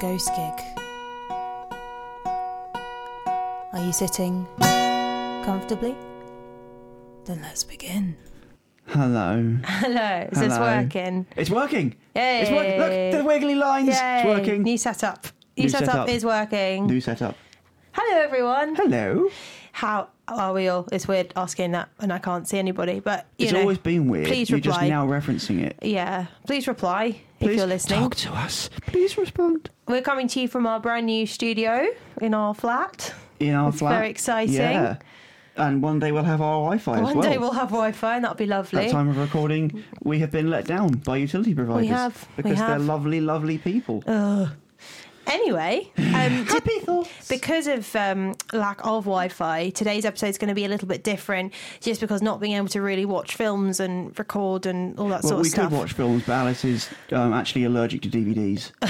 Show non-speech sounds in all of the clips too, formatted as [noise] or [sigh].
Welcome to Ghost Gig. Are you sitting comfortably? Then let's begin. Hello. Hello, is this Hello. working? It's working. Yay! It's working. Look, the wiggly lines. Yay! It's working. New setup. New, New setup, setup. is working. New setup. Hello, everyone. Hello. How are we all? It's weird asking that, and I can't see anybody. But you It's know, always been weird. please reply. You're just now referencing it. yeah. Please reply if Please you're listening. talk to us. Please respond. We're coming to you from our brand new studio in our flat. In our It's flat. very exciting. Yeah. And one day we'll have our Wi-Fi as One day we'll have Wi-Fi, and that'll be lovely. At time of recording, we have been let down by utility providers. have, we Because they're lovely, lovely people. Anyway, um, Happy thoughts. because of um, lack of Wi-Fi, today's episode is going to be a little bit different, just because not being able to really watch films and record and all that Well, sort of stuff. We could watch films, but Alice is um, actually allergic to DVDs. [laughs]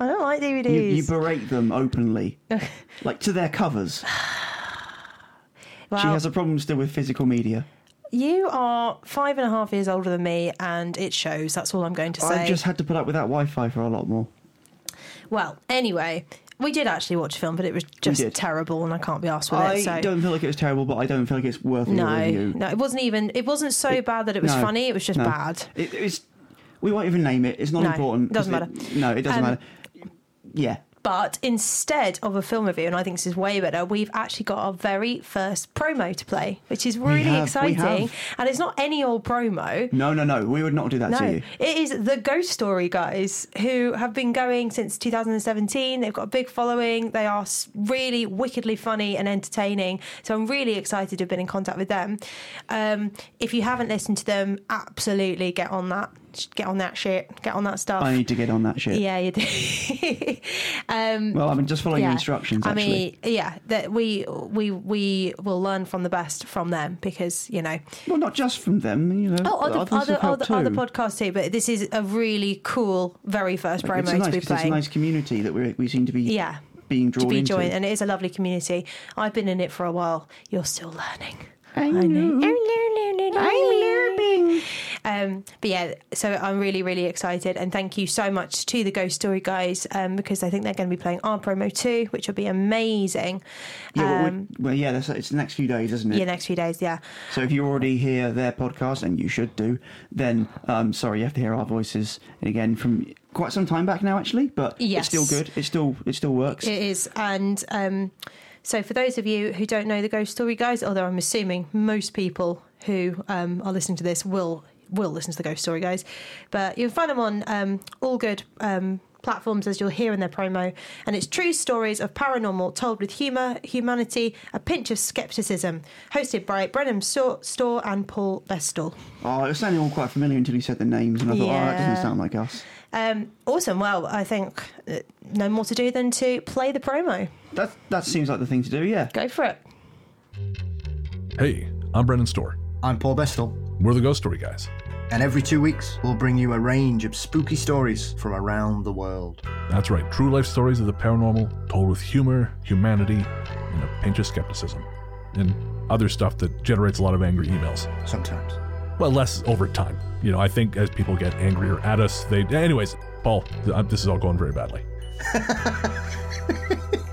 I don't like DVDs. You, you berate them openly, [laughs] like to their covers. [sighs] well, She has a problem still with physical media. you are five and a half years older than me, and it shows. That's all I'm going to say. I've just had to put up with that Wi-Fi for a lot more. Well, anyway, we did actually watch a film, but it was just did. terrible, and I can't be asked with I it. So. don't feel like it was terrible, but I don't feel like it's worth a no, review. no, it wasn't even. It wasn't so bad that it was no, funny. It was just no. bad. It, it's we won't even name it. It's not No, important. Doesn't matter. It, no, it doesn't Um, matter. Yeah, But instead of a film review, and I think this is way better, we've actually got our very first promo to play, which is really have, we exciting. have. And it's not any old promo. no, no, no. We would not do that to No, you. it is the Ghost Story guys who have been going since 2017. They've got a big following. They are really wickedly funny and entertaining. So I'm really excited to have been in contact with them. Um, if you haven't listened to them, absolutely get on that. Get on that shit. Get on that stuff. I need to get on that shit. yeah, you do. [laughs] um, Well, I'm just following your instructions. I mean, yeah, that we we we will learn from the best from them because you know, well, not just from them. You know, oh, other other other, other podcasts too. But this is a really cool, very first promo It's nice, to be 'cause it's a nice community that we we seem to be yeah, being to drawn be into. joined, and it is a lovely community. I've been in it for a while. You're still learning. I know. know. I'm learning. Um, but yeah, so I'm really, really excited, and thank you so much to the Ghost Story guys um, because I think they're going to be playing our promo too, which will be amazing. Yeah, well, Um, we- well, yeah. That's, it's the next few days, isn't it? yeah, next few days, yeah. So if you already hear their podcast, and you should do, then um, sorry, you have to hear our voices again from quite some time back now, actually. But Yes. it's still good. It still it still works. It is, and um, so for those of you who don't know the Ghost Story guys, although I'm assuming most people who um, are listening to this will will listen to the Ghost Story guys, but you'll find them on um, all good. Um, platforms as you'll hear in their promo. And it's true stories of paranormal told with humour humanity a pinch of skepticism. Hosted by Brendan Storr, and Paul Bestel. Oh, it was sounding all quite familiar until you said the names, and I thought, oh, that doesn't sound like us. um, awesome. Well i think uh, no more to do than to play the promo That that seems like the thing to do. Yeah. go for it Hey, I'm Brendan Storr. I'm Paul Bestel, We're the Ghost Story guys. and every two weeks we'll bring you a range of spooky stories from around the world. That's right, true life stories of the paranormal, told with humor, humanity, and a pinch of skepticism. And other stuff that generates a lot of angry emails. Sometimes. Well, less over time. You know, I think as people get angrier at us, they. Anyways, Paul, uh, this is all going very badly. [laughs]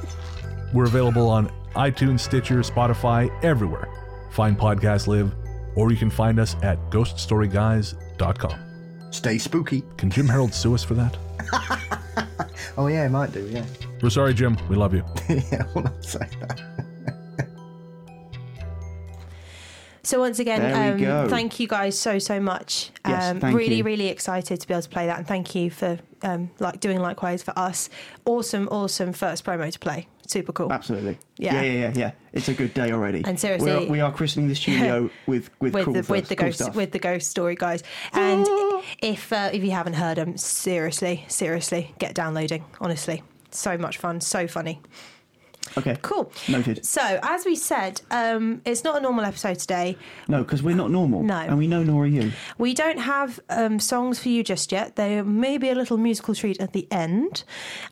We're available on iTunes, Stitcher, Spotify, everywhere. Find Podcast live, or you can find us at ghoststoryguys.com. Stay spooky. Can Jim Harold sue us for that? [laughs] Oh yeah, he might do. Yeah. We're sorry, Jim. We love you. [laughs] yeah, we'll not say that. So once again, um, thank you guys so so much. Yes, um, really, you. really excited to be able to play that, and thank you for um, like doing likewise for us. Awesome, awesome first promo to play. Super cool. Absolutely. Yeah. Yeah, yeah, yeah, yeah. It's a good day already. And seriously- we are, we are christening the studio [laughs] with with, with cool the with the cool ghost stuff. with the ghost story guys, and if uh, if you haven't heard them, seriously, seriously, get downloading. Honestly, so much fun, so funny. Okay. Cool. Noted. So, as we said, um, it's not a normal episode today. No, because we're not normal. No. And we know nor are you. We don't have um, songs for you just yet. There may be a little musical treat at the end.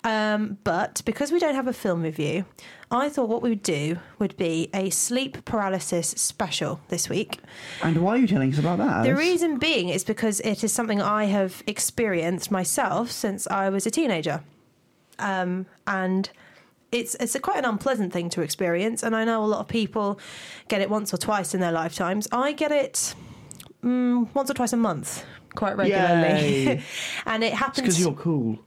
Um, but because we don't have a film review, I thought what we would do would be a sleep paralysis special this week. And why are you telling us about that? The reason being is because it is something I have experienced myself since I was a teenager. Um, and it's it's a quite an unpleasant thing to experience, and I know a lot of people get it once or twice in their lifetimes. I get it mm, once or twice a month, quite regularly, [laughs] and it happens because you're cool.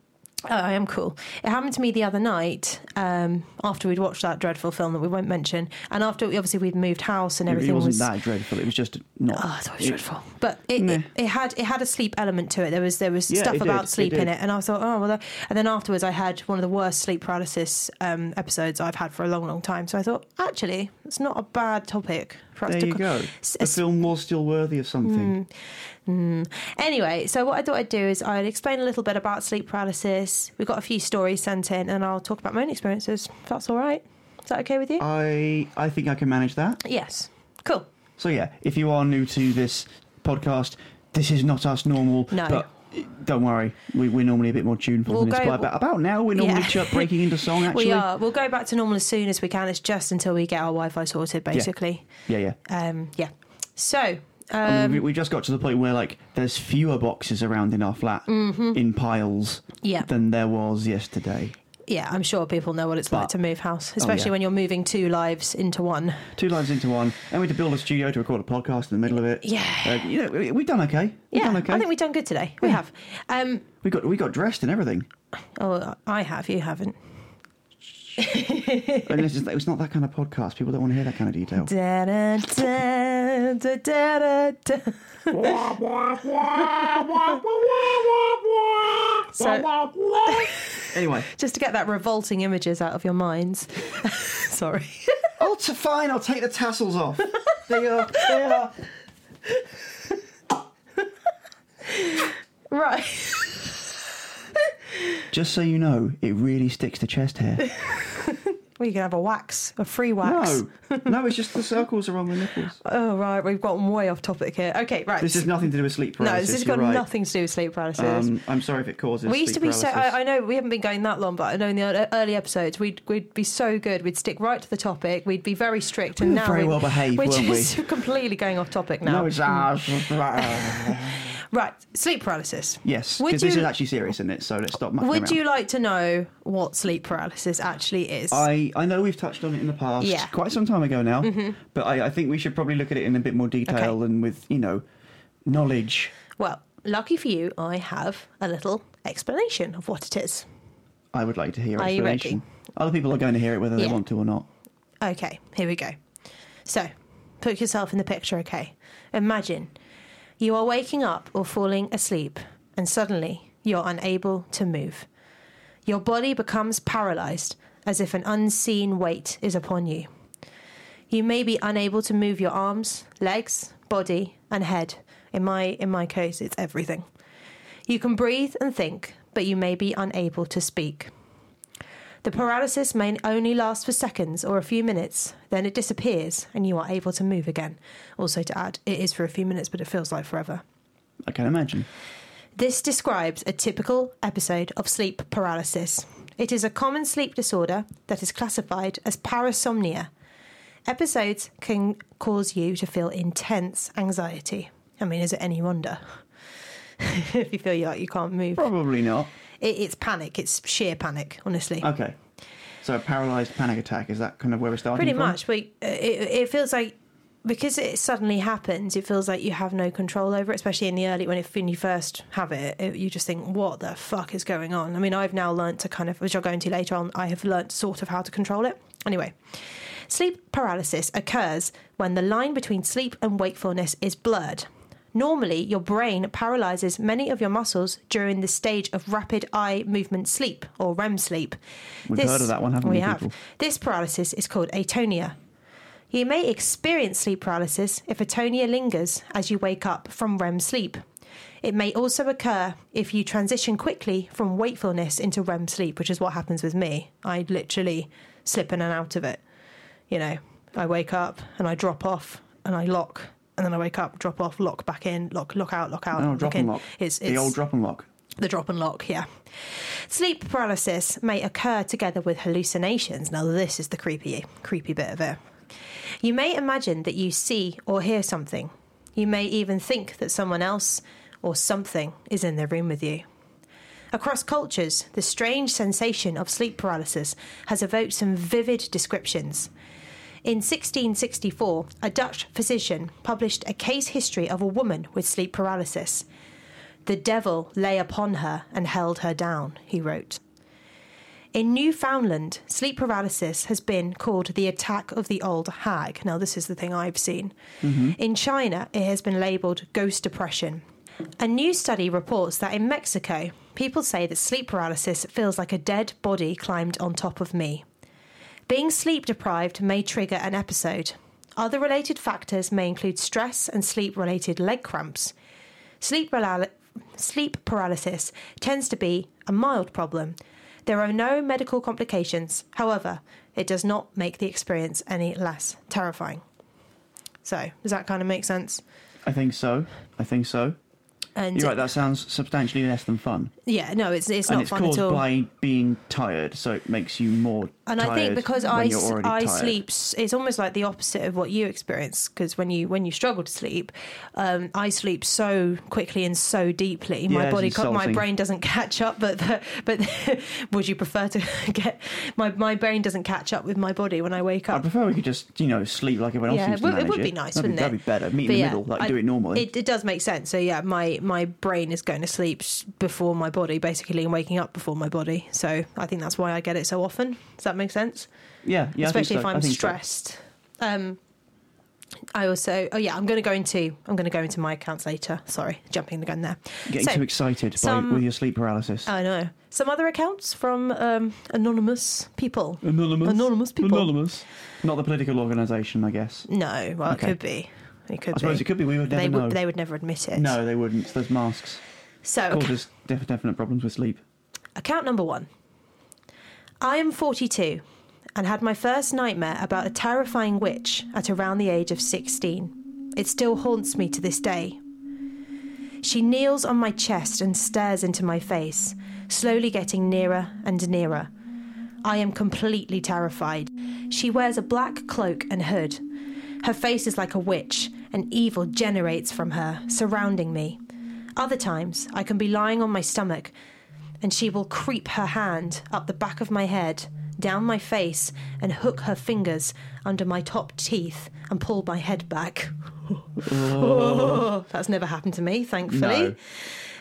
Oh, I am cool. It happened to me the other night um, after we'd watched that dreadful film that we won't mention, and after obviously we'd moved house and everything it wasn't was. that dreadful. It was just not. Oh, it's always it- was dreadful. But it, it, it had it had a sleep element to it. There was there was Yeah, stuff it did, about it sleep in it, and I thought, oh well. that- And then afterwards, I had one of the worst sleep paralysis um, episodes I've had for a long, long time. So I thought, actually, it's not a bad topic for us There to. you go. The film was still worthy of something. Hmm. Hmm. Anyway, so what I thought I'd do is I'd explain a little bit about sleep paralysis. We've got a few stories sent in, and I'll talk about my own experiences. If that's all right. Is that okay with you? I I think I can manage that. yes. Cool. So yeah, if you are new to this podcast, this is not us normal. No. But don't worry, we, we're normally a bit more tuneful We'll than this. go- But about, about now, we're normally Yeah. breaking into song. [laughs] Actually, We are. We'll go back to normal as soon as we can. It's just until we get our Wi-Fi sorted, basically. Yeah, yeah. Um, yeah. So, I um, mean, we, we just got to the point where like there's fewer boxes around in our flat in piles Mm-hmm. yeah, than there was yesterday. Yeah. I'm sure people know what it's like to move house, especially yeah. when you're moving two lives into one. Two lives into one, and we had to build a studio to record a podcast in the middle of it. Yeah. Uh, you know, we, we've done okay. We've Yeah, done okay. I think we've done good today. We Yeah. have. Um, we got we got dressed and everything. oh, I have. You haven't. it's, just, it's not that kind of podcast. People don't want to hear that kind of detail. Da, da, da. So, Anyway, just to get that revolting images out of your minds. [laughs] Sorry. oh, t- fine. I'll take the tassels off. [laughs] They are. They are. right. Just so you know, it really sticks to chest hair. [laughs] Well, you can have a wax, a free wax. No, no, it's just the circles around the nipples. [laughs] Oh, right. We've gotten way off topic here. Okay, right. This has nothing to do with sleep paralysis. no, this has got right. nothing to do with sleep paralysis. Um, I'm sorry if it causes. we used to be so. I, I know we haven't been going that long, but I know in the early episodes we'd we'd be so good. We'd stick right to the topic. We'd be very strict, and We were now very we- well behaved, we're weren't we? just [laughs] completely going off topic now. No, it's ours. [laughs] right, sleep paralysis. yes, because this is actually serious isn't it. So let's stop mucking Would around. you like to know what sleep paralysis actually is? I, I know we've touched on it in the past, Yeah. Mm-hmm. quite some time ago now, but I, I think we should probably look at it in a bit more detail Okay. and with, you know, knowledge. well, lucky for you, I have a little explanation of what it is. I would like to hear Are you ready? explanation. Other people are going to hear it whether they Yeah. want to or not. Okay, here we go. So, put yourself in the picture, okay? Imagine you are waking up or falling asleep, and suddenly you're unable to move. Your body becomes paralyzed as if an unseen weight is upon you. You may be unable to move your arms, legs, body, and head. In my in my case, it's everything. You can breathe and think, but you may be unable to speak. The paralysis may only last for seconds or a few minutes, then it disappears and you are able to move again. Also, to add, it is for a few minutes, but it feels like forever. I can imagine. This describes a typical episode of sleep paralysis. It is a common sleep disorder that is classified as parasomnia. Episodes can cause you to feel intense anxiety. I mean, is it any wonder? [laughs] if you feel like you can't move, Probably not. It, it's panic. It's sheer panic, honestly. Okay. So a paralysed panic attack, is that kind of where we're starting Pretty from? much. But uh, it, it feels like because it suddenly happens, it feels like you have no control over it, especially in the early when, it, when you first have it, it. You just think, what the fuck is going on? I mean, I've now learnt to kind of, which I'll go into later on, I have learnt sort of how to control it. Anyway, sleep paralysis occurs when the line between sleep and wakefulness is blurred. Normally, your brain paralyzes many of your muscles during the stage of rapid eye movement sleep or REM sleep. We've heard of that one, haven't we, have. people? This paralysis is called atonia. You may experience sleep paralysis if atonia lingers as you wake up from REM sleep. It may also occur if you transition quickly from wakefulness into REM sleep, which is what happens with me. I literally slip in and out of it. You know, I wake up and I drop off and I lock, and then I wake up, drop off, lock back in, lock, lock out, lock out. Oh, lock drop in. and lock. It's, the old drop and lock. the drop and lock, yeah. Sleep paralysis may occur together with hallucinations. Now, this is the creepy, creepy bit of it. You may imagine that you see or hear something. You may even think that someone else or something is in the room with you. Across cultures, the strange sensation of sleep paralysis has evoked some vivid descriptions. In 1664, a Dutch physician published a case history of a woman with sleep paralysis. The devil lay upon her and held her down, he wrote. In Newfoundland, sleep paralysis has been called the attack of the old hag. Now, this is the thing I've seen. Mm-hmm. In China, it has been labelled ghost depression. A new study reports that in Mexico, people say that sleep paralysis feels like a dead body climbed on top of me. Being sleep deprived may trigger an episode. Other related factors may include stress and sleep related leg cramps. Sleep, sleep paralysis tends to be a mild problem. There are no medical complications. However, it does not make the experience any less terrifying. So, does that kind of make sense? I think so. I think so. And You're right. That sounds substantially less than fun, yeah, no, it's it's and not it's fun caused at all. by being tired, so it makes you more. and I think because I, you're s- already I tired. sleep, it's almost like the opposite of what you experience. Because when you when you struggle to sleep, um, I sleep so quickly and so deeply. My Yeah, body, co- my brain doesn't catch up. But the, but [laughs] would you prefer to [laughs] get my my brain doesn't catch up with my body when I wake up? I prefer we could just, you know, sleep like everyone else Yeah, it it, would be nice, that'd wouldn't be, it? That'd be better. Meet in the yeah, middle, like I- do it normally. It, it does make sense. So yeah, my my brain is going to sleep before my body, basically, and waking up before my body. So I think that's why I get it so often. Does that make sense? yeah, yeah. Especially if so. I I'm think so. stressed. Um, I also, oh yeah, I'm going to go into, I'm going to go into my accounts later. Sorry, jumping the gun there. Getting So, too excited by, with your sleep paralysis. I know some other accounts from um, anonymous people. Anonymous. Anonymous people. Anonymous. Not the political organisation, I guess. No, well, Okay. it could be. It could I suppose be. it could be. We would never they know. would. They would never admit it. No, they wouldn't. Those masks So oh, causes def- definite problems with sleep. Account number one. I am 42 and had my first nightmare about a terrifying witch at around the age of 16. It still haunts me to this day. She kneels on my chest and stares into my face, slowly getting nearer and nearer. I am completely terrified. She wears a black cloak and hood. Her face is like a witch, and evil generates from her, surrounding me. Other times, I can be lying on my stomach, and she will creep her hand up the back of my head, down my face, and hook her fingers under my top teeth and pull my head back. [laughs] Oh, that's never happened to me, thankfully.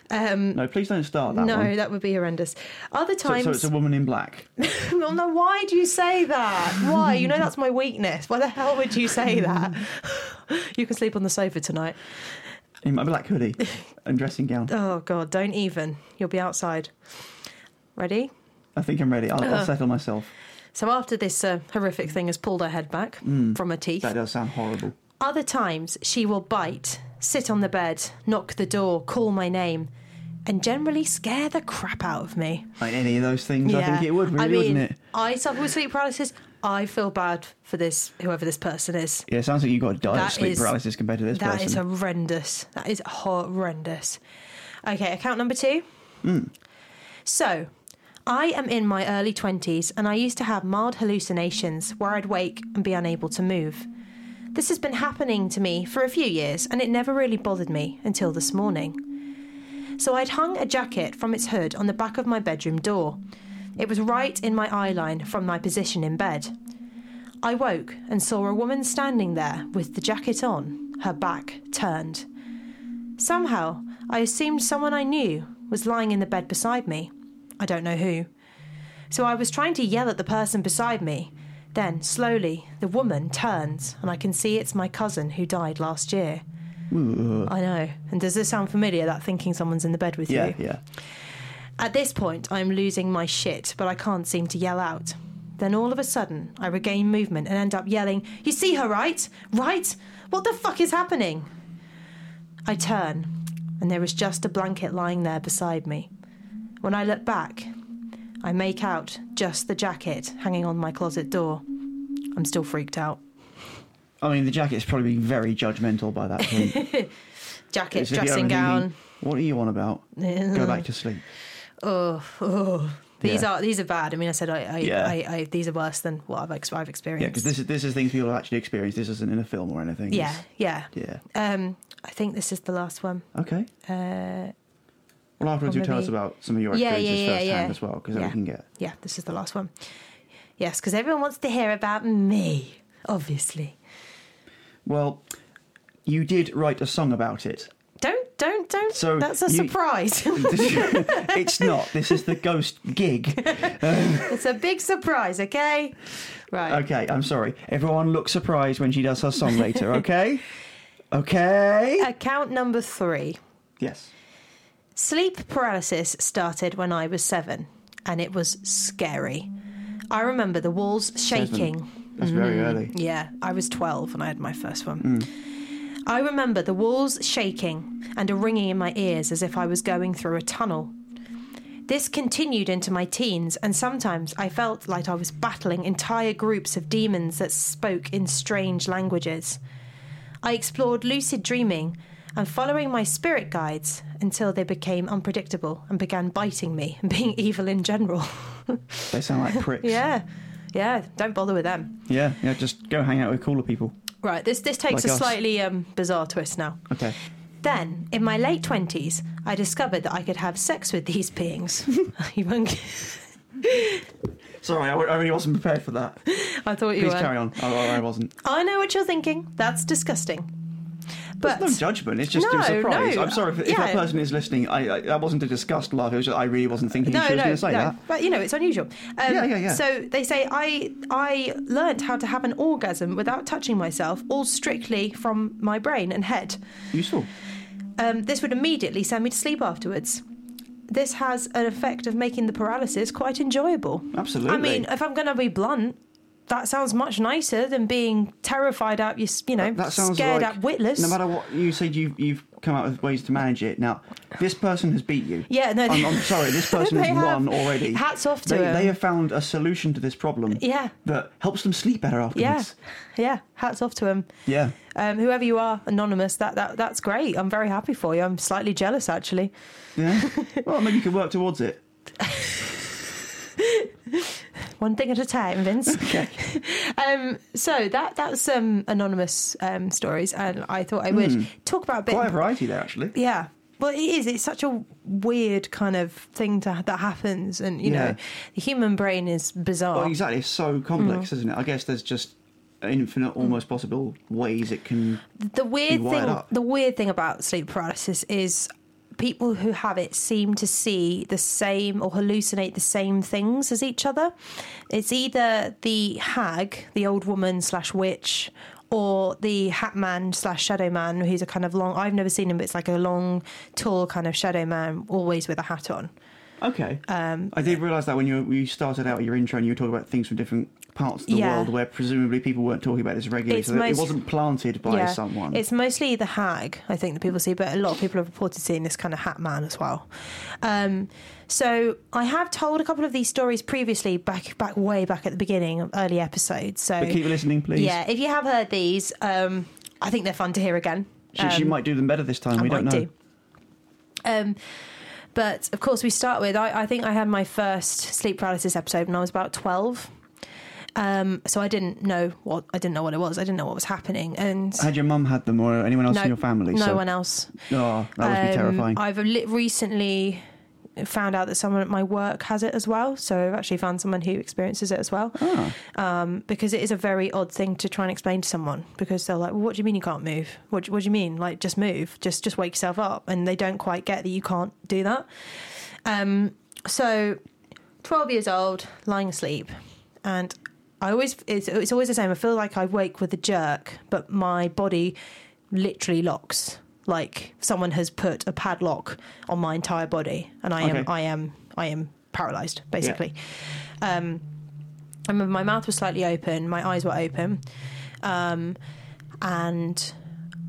Um, No, please don't start that no, one. that would be horrendous. Other So, times, so it's a woman in black. [laughs] well, no, why do you say that? Why? You know that's my weakness. Why the hell would you say that? [laughs] you can sleep on the sofa tonight. In my black hoodie and dressing gown. [laughs] Oh God, don't even. You'll be outside. Ready? I think I'm ready. I'll. I'll settle myself. So after this uh, horrific thing has pulled her head back from her teeth, That does sound horrible. other times she will bite, sit on the bed, knock the door, call my name, and generally scare the crap out of me. Like any of those things, I think it would, really, I mean, wouldn't it? I suffer with sleep paralysis. I feel bad for this, whoever this person is. Yeah, it sounds like you've got die That sleep is- paralysis compared to this That person. is horrendous. That is horrendous. Okay, account number two. Hmm. So, I am in my early 20s and I used to have mild hallucinations where I'd wake and be unable to move. This has been happening to me for a few years and it never really bothered me until this morning. So I'd hung a jacket from its hood on the back of my bedroom door. It was right in my eye line from my position in bed. I woke and saw a woman standing there with the jacket on, her back turned. Somehow, I assumed someone I knew was lying in the bed beside me. I don't know who. So I was trying to yell at the person beside me. Then, slowly, the woman turns, and I can see it's my cousin who died last year. I know. And does this sound familiar, that thinking someone's in the bed with yeah, you? yeah. At this point, I'm losing my shit, but I can't seem to yell out. Then all of a sudden, I regain movement and end up yelling, You see her, right? Right? What the fuck is happening? I turn. and there is just a blanket lying there beside me. When I look back, I make out just the jacket hanging on my closet door. I'm still freaked out. I mean, the jacket's probably been very judgmental by that point. [laughs] Jacket, dressing thinking, gown. What are you on about? [laughs] Go back to sleep. Oh, oh. These Yeah. are these are bad. I mean, I said I, I, Yeah. I, I these are worse than what I've, ex- I've experienced. Yeah, because this is this is things people have actually experienced. This isn't in a film or anything. yeah, yeah. yeah. Um, I think this is the last one. Okay. Uh, Well, afterwards, you tell us about some of your experiences yeah, firsthand as well, because then we can get. yeah, this is the last one. Yes, because everyone wants to hear about me, obviously. Well, you did write a song about it. Don't, don't. So That's a you- surprise. [laughs] it's not. This is the ghost gig. [laughs] it's a big surprise, okay? Right. Okay, I'm sorry. Everyone look surprised when she does her song later, [laughs] okay? Okay? Account number three. Yes. Sleep paralysis started when I was seven, and it was scary. I remember the walls shaking. That's very mm. early. Yeah, I was 12 when I had my first one. Mm. I remember the walls shaking and a ringing in my ears as if I was going through a tunnel. This continued into my teens, and sometimes I felt like I was battling entire groups of demons that spoke in strange languages. I explored lucid dreaming and following my spirit guides until they became unpredictable and began biting me and being [laughs] evil in general. They sound like [laughs] pricks. yeah, yeah, don't bother with them. Yeah, yeah, just go hang out with cooler people. Right, this this takes Like a us. slightly um, bizarre twist now. Okay. Then, in my late twenties, I discovered that I could have sex with these beings. [laughs] you won't. Sorry, I, I really wasn't prepared for that. [laughs] I thought you Please were. carry on. Oh, I wasn't. I know what you're thinking. That's disgusting. But There's no judgment. It's just No, a surprise. no. I'm sorry if, if that person is listening. I, I that wasn't a disgust laugh. It was just, I really wasn't thinking no, she was going to say that. But you know, it's unusual. Um, Yeah, yeah, yeah. So they say I I learned how to have an orgasm without touching myself, all strictly from my brain and head. Useful. Um, this would immediately send me to sleep afterwards. This has an effect of making the paralysis quite enjoyable. Absolutely. I mean, if I'm going to be blunt, that sounds much nicer than being terrified out, you you know, that scared like out witless. no matter what you said, you've you've come up with ways to manage it. Now, this person has beat you. Yeah, no, I'm, I'm sorry. This [laughs] person has won already. Hats off to they, him. They have found a solution to this problem. Yeah. That helps them sleep better afterwards. yeah. yeah. Hats off to them. Yeah. Um, whoever you are, anonymous, that, that that's great. I'm very happy for you. I'm slightly jealous, actually. Yeah. [laughs] well, maybe you can work towards it. One thing at a time, Vince. [laughs] Okay. [laughs] um, so that that's some anonymous um, stories, and I thought I would talk about a bit. Quite a variety there, actually. Yeah. Well, it is. It's such a weird kind of thing to, that happens, and you Yeah. know, the human brain is bizarre. Well, exactly. It's so Mm. complex, isn't it? I guess there's just infinite, almost possible ways it can. the weird thing the weird thing about sleep paralysis is people who have it seem to see the same or hallucinate the same things as each other it's either the hag the old woman slash witch or the hat man slash shadow man who's a kind of long i've never seen him but it's like a long tall kind of shadow man always with a hat on Okay. Um, I did realise that when you you started out your intro and you were talking about things from different parts of the Yeah. world where presumably people weren't talking about this regularly, It's so that it wasn't planted by someone. It's mostly the hag, I think, that people see, but a lot of people have reported seeing this kind of hat man as well. Um, so I have told a couple of these stories previously, back back way back at the beginning of early episodes. So but keep listening, please. yeah, if you have heard these, um, I think they're fun to hear again. She, she Um, might do them better this time. I we don't know. do. Um, but of course, we start with I, I think I had my first sleep paralysis episode when I was about twelve. Um, so I didn't know what I didn't know what it was. I didn't know what was happening, and Had your mum had them or anyone else no, in your family? no so, one else. Oh, that would be Um, terrifying. I've recently found out that someone at my work has it as well. So I've actually found someone who experiences it as well. Ah. Um, because it is a very odd thing to try and explain to someone because they're like, well, "What do you mean you can't move? What, do- what do you mean? Like, just move, just just wake yourself up." And they don't quite get that you can't do that. Um, so, twelve years old, lying asleep, and I always it's, it's always the same. I feel like I wake with a jerk, but my body literally locks. Like someone has put a padlock on my entire body, and I am I am I am paralyzed basically. Um, I remember my mouth was slightly open, my eyes were open, um, and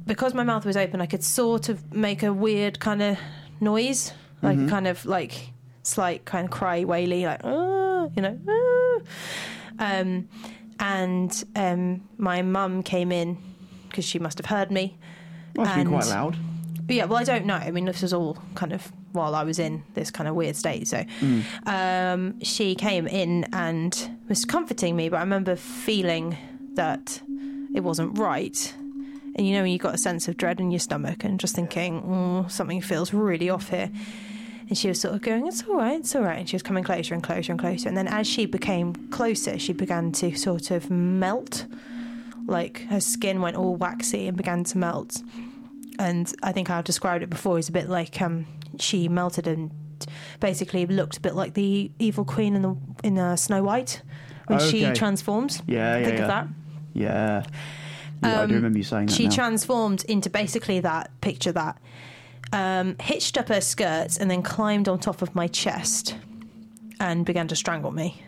because my mouth was open, I could sort of make a weird kind of noise, like Mm-hmm. kind of like slight kind of cry, waily, like oh, you know. "Ah." Um, and um, my mum came in because she must have heard me. Must be quite loud. But yeah, well, I don't know. I mean, this was all kind of while I was in this kind of weird state. So um, she came in and was comforting me, but I remember feeling that it wasn't right. And you know, when you got a sense of dread in your stomach and just thinking, oh, something feels really off here. And she was sort of going, it's all right, it's all right. And she was coming closer and closer and closer. And then as she became closer, she began to sort of melt. Like her skin went all waxy and began to melt and I think I've described it before. It's a bit like um, she melted and basically looked a bit like the evil queen in the in uh, Snow White when she Okay. transforms. Yeah, yeah, Think yeah. of that. Yeah. Yeah, I do Um, remember you saying that She now. transformed into basically that. Picture that. Um, hitched up her skirts and then climbed on top of my chest and began to strangle me.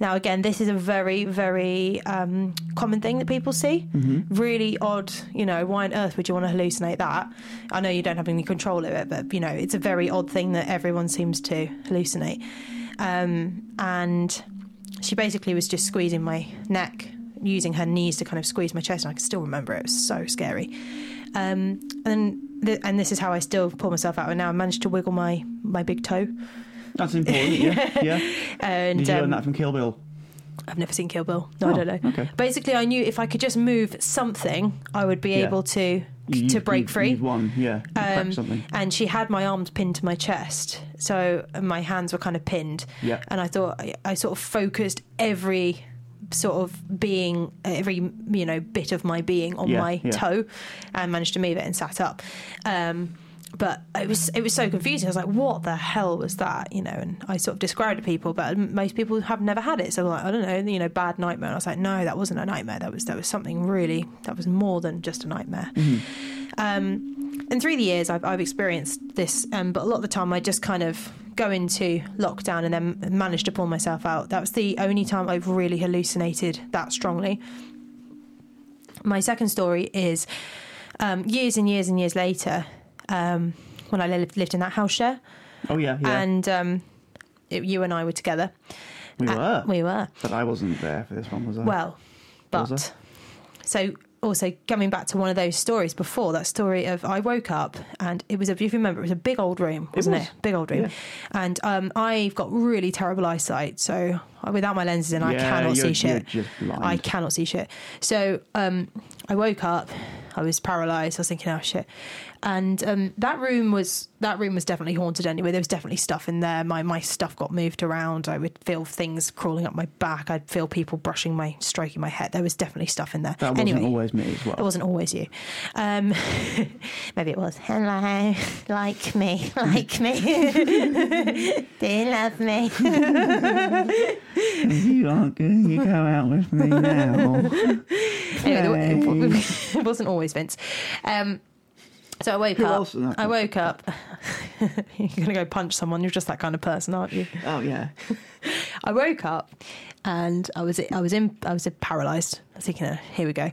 Now, again, this is a very, very um, common thing that people see. Mm-hmm. Really odd. You know, why on earth would you want to hallucinate that? I know you don't have any control of it, but you know, it's a very odd thing that everyone seems to hallucinate. Um, and she basically was just squeezing my neck, using her knees to kind of squeeze my chest, and I can still remember it. It was so scary. Um, and th- and this is how I still pull myself out. And now I managed to wiggle my my big toe. That's important, yeah. [laughs] yeah. And Did you learn um, that from Kill Bill? I've never seen Kill Bill. No, I Oh, don't know. okay. Basically, I knew if I could just move something, I would be Yeah. able to You- to break you- free. You've won, yeah. Um, and she had my arms pinned to my chest, so my hands were kind of pinned. Yeah. And I thought I, I sort of focused every sort of being, every you know bit of my being on Yeah, my yeah. toe, and managed to move it and sat up. Um, but it was it was so confusing. I was like, "What the hell was that?" You know, and I sort of described it to people, but most people have never had it. So like, I don't know, you know, bad nightmare. And I was like, no, that wasn't a nightmare. That was that was something really that was more than just a nightmare. Um, and through the years, I've, I've experienced this, um, but a lot of the time, I just kind of go into lockdown and then manage to pull myself out. That was the only time I've really hallucinated that strongly. My second story is um, years and years and years later, um, when I lived, lived in that house share, Oh, yeah, yeah. and um, it, you and I were together. we Uh, were. we were. But I wasn't there for this one, was I? Well, but so also coming back to one of those stories before that story of I woke up and it was a if you remember it was a big old room wasn't it, was. big old room Yeah. and um, I've got really terrible eyesight so without my lenses in I cannot see shit you're just blind. I cannot see shit so um, I woke up I was paralyzed I was thinking oh shit and um, that room was that room was definitely haunted anyway there was definitely stuff in there my my stuff got moved around I would feel things crawling up my back I'd feel people brushing my stroking my head there was definitely stuff in there that wasn't anyway always me as well. it wasn't always you. Um, [laughs] maybe it was. Hello, like me, [laughs] like me. [laughs] Do you love me? you aren't good. You go out with me now. anyway, it, it wasn't always Vince. Um, so I woke Who up. else I woke up. [laughs] You're gonna go punch someone. You're just that kind of person, aren't you? oh, yeah. [laughs] I woke up and I was I was in I was paralysed. I was thinking, oh, here we go,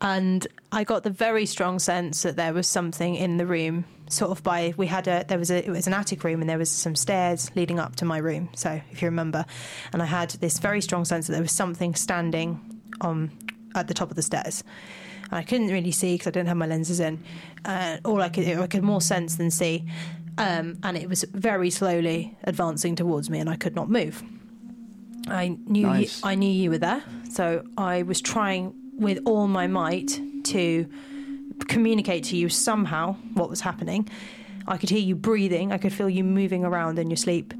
and I got the very strong sense that there was something in the room. Sort of by we had a there was a it was an attic room and there was some stairs leading up to my room. So if you remember, and I had this very strong sense that there was something standing on at the top of the stairs. And I couldn't really see because I didn't have my lenses in. Uh, all I could I could more sense than see, um, and it was very slowly advancing towards me, and I could not move. I knew Nice. you, I knew you were there, so I was trying with all my might to communicate to you somehow what was happening. I could hear you breathing. I could feel you moving around in your sleep,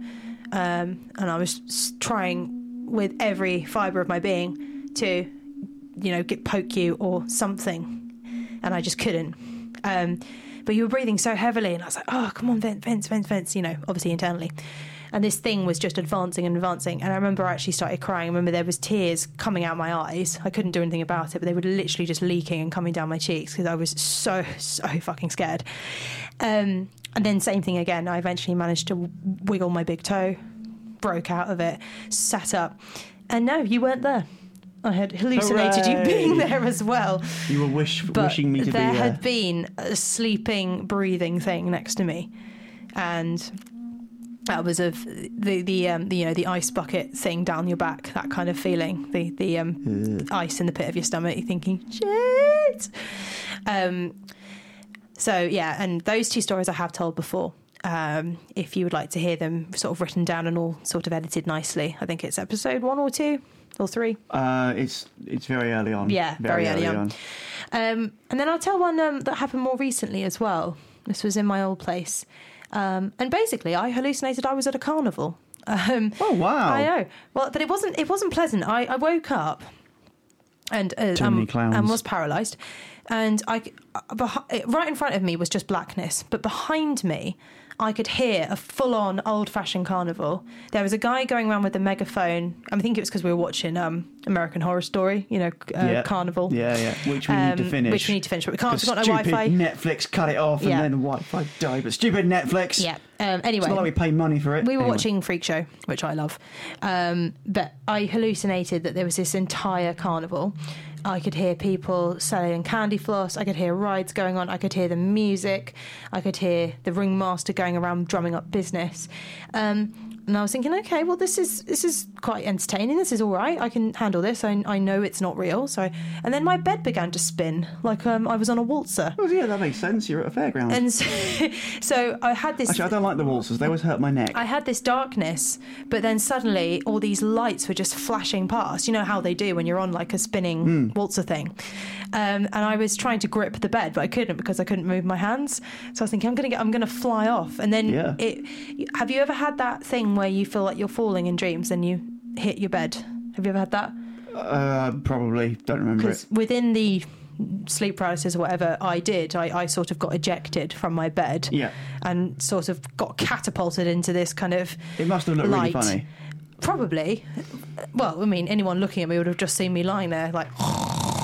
um, and I was trying with every fibre of my being to, you know, get poke you or something, and I just couldn't. Um, but you were breathing so heavily, and I was like, "Oh, come on, Vince, Vince, Vince, Vince," you know, obviously internally. And this thing was just advancing and advancing. And I remember I actually started crying. I remember there was tears coming out my eyes. I couldn't do anything about it, but they were literally just leaking and coming down my cheeks because I was so so fucking scared. Um, and then same thing again. I eventually managed to wiggle my big toe, broke out of it, sat up, and no, you weren't there. I had hallucinated you being there as well. You were wish, But wishing me to be there. There had been a sleeping, breathing thing next to me, and that was of the the um, the you know the ice bucket thing down your back, that kind of feeling, the the um, ice in the pit of your stomach. You're thinking, shit. Um, so yeah, and those two stories I have told before. Um, if you would like to hear them, sort of written down and all sort of edited nicely, I think it's episode one or two or three. Uh, it's it's very early on. Yeah, very early on. Um, and then I'll tell one um, that happened more recently as well. This was in my old place. Um, and basically, I hallucinated I was at a carnival. Um, Oh wow! I know. Well, but it wasn't. It wasn't pleasant. I, I woke up and uh, um, and was paralysed. And I, uh, right in front of me was just blackness, but behind me, I could hear a full-on old-fashioned carnival. There was a guy going around with a megaphone. I think it was because we were watching um, American Horror Story. You know, uh, Yeah. Carnival. Yeah, yeah. Which we need to Um, finish. Which we need to finish, but we can't. We've got no stupid Wi-Fi. Netflix cut it off, and then the Wi-Fi died. But stupid Netflix. Yeah. Um, anyway, It's not like we pay money for it. we were Anyway. watching Freak Show, which I love. Um, but I hallucinated that there was this entire carnival. I could hear people selling candy floss. I could hear rides going on. I could hear the music. I could hear the ringmaster going around drumming up business. Um, and I was thinking, okay, well, this is this is quite entertaining. This is all right. I can handle this. I, I know it's not real. So, and then my bed began to spin like um, I was on a waltzer. Oh, yeah, that makes sense. You're at a fairground. And so, [laughs] so I had this. Actually, I don't like the waltzers. They always hurt my neck. I had this darkness, but then suddenly all these lights were just flashing past. You know how they do when you're on like a spinning Hmm. waltzer thing. Um, and I was trying to grip the bed, but I couldn't because I couldn't move my hands. So I was thinking, I'm gonna get, I'm gonna fly off. And then Yeah. it. Have you ever had that thing where you feel like you're falling in dreams and you hit your bed? Have you ever had that? Uh, probably don't remember. Because within the sleep paralysis or whatever I did, I, I sort of got ejected from my bed Yeah, and sort of got catapulted into this kind of it must have looked Light. really funny. Probably. Well, I mean, anyone looking at me would have just seen me lying there, like.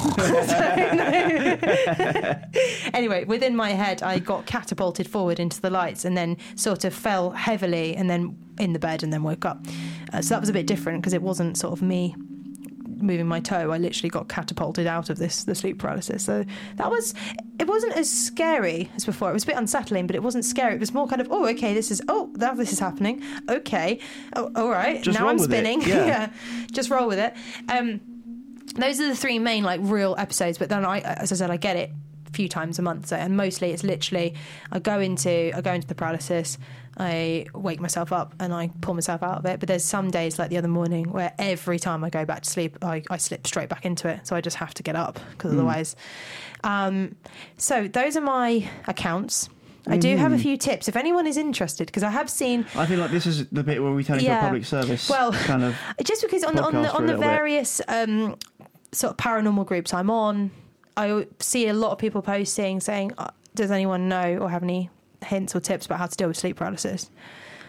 [laughs] anyway, within my head, I got catapulted forward into the lights and then sort of fell heavily and then in the bed and then woke up. Uh, so that was a bit different because it wasn't sort of me moving my toe. I literally got catapulted out of this the sleep paralysis. So that was it wasn't as scary as before. It was a bit unsettling, but it wasn't scary. It was more kind of oh okay this is oh now this is happening. Okay, oh all right Just now I'm spinning. [laughs] Yeah. just roll with it. Um, those are the three main like real episodes. But then I as I said I get it a few times a month. So and mostly it's literally I go into I go into the paralysis. I wake myself up and I pull myself out of it. But there's some days like the other morning where every time I go back to sleep, I, I slip straight back into it. So I just have to get up because otherwise. Um, so those are my accounts. I do have a few tips if anyone is interested because I have seen I feel like this is the bit where we turn into Yeah. a public service Well, kind of. [laughs] just because on the on the, on the various um, sort of paranormal groups I'm on, I see a lot of people posting saying, uh, "Does anyone know or have any hints or tips about how to deal with sleep paralysis?"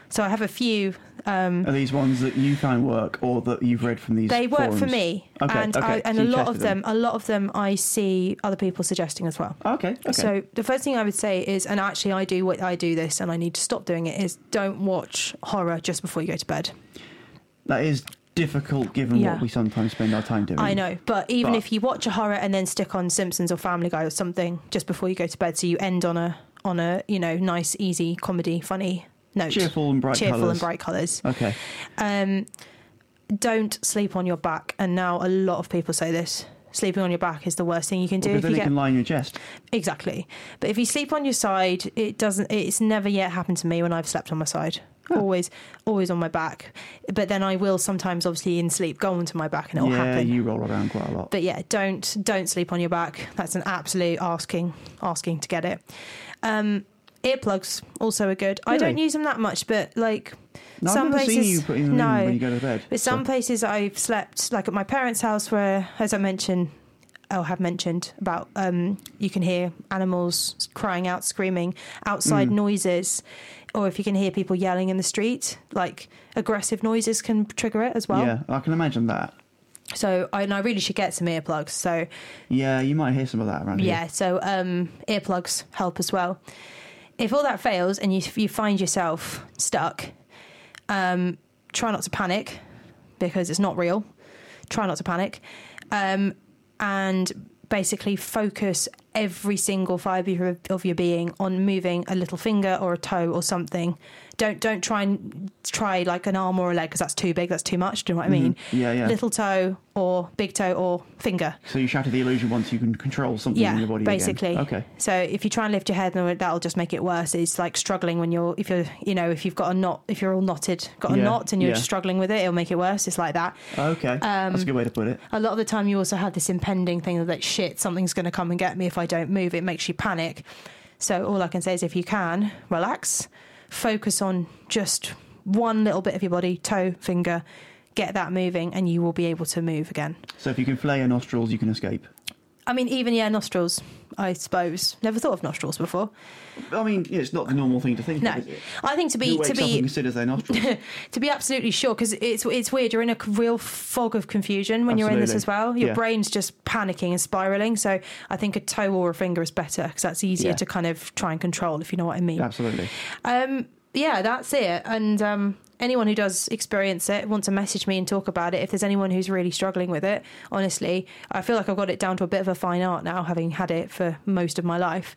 So I have a few. Um, Are these ones that you found work or that you've read from these? they work for me, Okay, and okay, I, so a lot of tested them, a lot of them, I see other people suggesting as well. Okay, okay. So the first thing I would say is, and actually I do what I do this, and I need to stop doing it. Is don't watch horror just before you go to bed. that is difficult given Yeah. what we sometimes spend our time doing. I know, but even But- if you watch a horror and then stick on Simpsons or Family Guy or something just before you go to bed, so you end on a on a you know nice, easy comedy, funny note, Cheerful and bright cheerful colours. and bright colours. Okay. Um, don't sleep on your back, and now a lot of people say this. Sleeping on your back is the worst thing you can do Because if then you get can lie in your chest. exactly. But if you sleep on your side, it doesn't. It's never yet happened to me when I've slept on my side. Always, always on my back. But then I will sometimes, obviously, in sleep, go onto my back, and it will yeah, happen. you roll around quite a lot. But yeah, don't don't sleep on your back. That's an absolute asking asking to get it. Um, earplugs also are good. I don't use them that much, but like no, some places, seen you putting them no. when you go to bed. But some So- places I've slept, like at my parents' house, where, as I mentioned, I'll have mentioned about, um, you can hear animals crying out, screaming, outside Mm. noises, or if you can hear people yelling in the street, like aggressive noises can trigger it as well. yeah, I can imagine that. So, I, and I really should get some earplugs. So, Yeah, you might hear some of that around yeah, here. so um, earplugs help as well. If all that fails and you, you find yourself stuck, um, try not to panic because it's not real. Try not to panic. um, and basically focus every single fiber of your being on moving a little finger or a toe or something. Don't don't try and try like an arm or a leg because that's too big. That's too much. Do you know what I mean? Yeah, yeah. Little toe or big toe or finger. So you shatter the illusion once you can control something in your body. again. basically. Okay. So if you try and lift your head, then that'll just make it worse. It's like struggling when you're, if you're, you know, if you've got a knot, if you're all knotted, got a Yeah, knot, and you're yeah. struggling with it, it'll make it worse. It's like that. Okay. Um, That's a good way to put it. A lot of the time, you also have this impending thing of like, shit, something's going to come and get me if I don't move. It makes you panic. So all I can say is, if you can, relax, focus on just one little bit of your body, toe, finger, get that moving, and you will be able to move again. So if you can flare your nostrils, you can escape. I mean, even yeah, nostrils. I suppose. Never thought of nostrils before. I mean, yeah, it's not the normal thing to think No, of? I think to be to be considers their nostrils? [laughs] to be absolutely sure because it's it's weird. You're in a real fog of confusion when you're in this as well. Your Yeah. brain's just panicking and spiraling. So I think a toe or a finger is better because that's easier Yeah. to kind of try and control if you know what I mean. Absolutely. Um, yeah, that's it. And um, anyone who does experience it, want to message me and talk about it. If there's anyone who's really struggling with it, honestly, I feel like I've got it down to a bit of a fine art now, having had it for most of my life.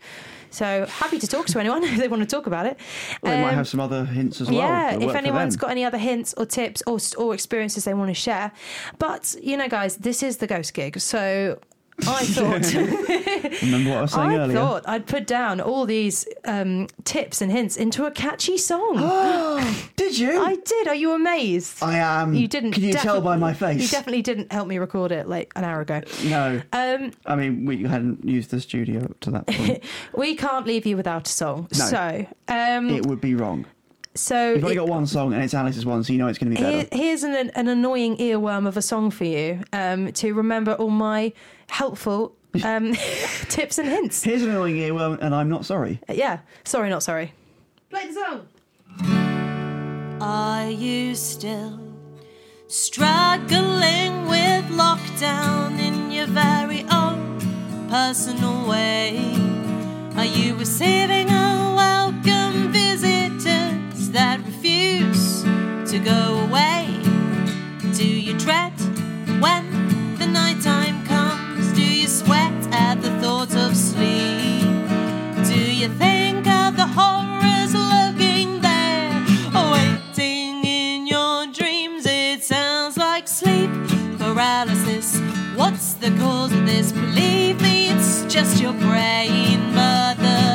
So happy to talk to anyone [laughs] if they want to talk about it. Well, they might Um, have some other hints as well. yeah, if anyone's got any other hints or tips or, or experiences they want to share. But, you know, guys, this is the ghost gig. So I thought. [laughs] Remember what I was saying I earlier? thought I'd put down all these um, tips and hints into a catchy song. [gasps] Did you? I did. Are you amazed? I am. you didn't. Can you tell by my face? You definitely didn't help me record it like an hour ago. No. Um, I mean, we hadn't used the studio up to that point. [laughs] we can't leave you without a song. No. So, um, it would be wrong. So You've only it- got one song and it's Alice's one, so you know it's going to be better. Here, here's an, an annoying earworm of a song for you um, to remember all my helpful [laughs] um, [laughs] tips and hints. Here's an annoying earworm, and I'm not sorry. Yeah, sorry, not sorry. Play the song. Are you still struggling with lockdown in your very own personal way? Are you receiving unwelcome visitors that refuse to go away? Do you dread when the nighttime comes? Do you sweat at the thought of sleep? Do you think of the horrors lurking there, awaiting in your dreams? It sounds like sleep paralysis. What's the cause of this? Believe me, it's just your brain. The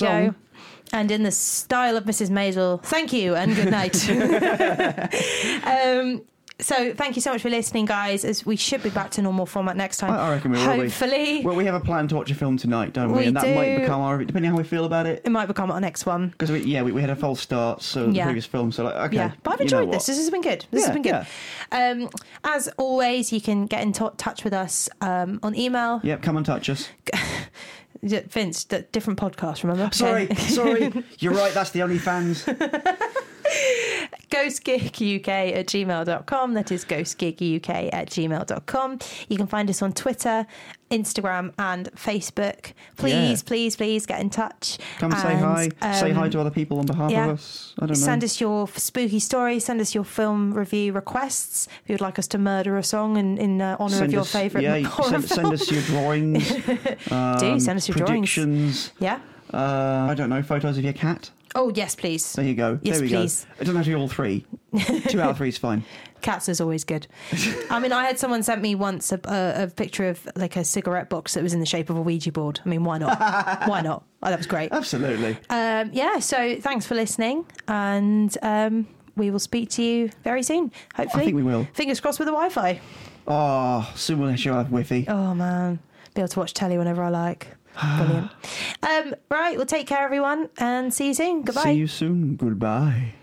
song. go. And in the style of Mrs. Maisel, thank you and good night. [laughs] [laughs] um, so thank you so much for listening, guys. As we should be back to normal format next time. I, I reckon we will be. Hopefully, Well, we have a plan to watch a film tonight, don't we? We and that might do. become our, depending on how we feel about it. it might become our next one. Because we, yeah, we, we had a false start, so the previous film. So like, okay, Yeah, but I've enjoyed this. This has been good. This Yeah, has been good. Um, as always, you can get in t- touch with us um, on email. Yep, come and touch us. [laughs] Vince, different podcast, remember? Sorry, sorry. [laughs] You're right. That's the only fans. [laughs] ghostgiguk at gmail.com. That is ghostgiguk at gmail.com. You can find us on Twitter, Instagram, and Facebook. Please, Yeah. please, please get in touch. Come say And, hi. say um, hi to other people on behalf yeah. of us. I don't know. Send us your spooky stories. Send us your film review requests. If you'd like us to murder a song in, in uh, honour of your us- favourite yeah, horror send, send us your drawings. um, [laughs] Do send us your drawings. Yeah. Uh, I don't know, photos of your cat. Oh, yes, please. There you go. Yes, there we please. go. It doesn't have to be all three. Two out of three is fine. [laughs] Cats is always good. [laughs] I mean, I had someone sent me once a, a, a picture of like a cigarette box that was in the shape of a Ouija board. I mean, why not? [laughs] why not? Oh, that was great. Absolutely. Um, yeah, so thanks for listening, and um, we will speak to you very soon. Hopefully, I think we will. Fingers crossed with the Wi-Fi. Oh, soon we'll show have Wi-Fi. Oh man, be able to watch telly whenever I like. Brilliant. Um, right, well, take care, everyone, and see you soon. Goodbye. See you soon. Goodbye.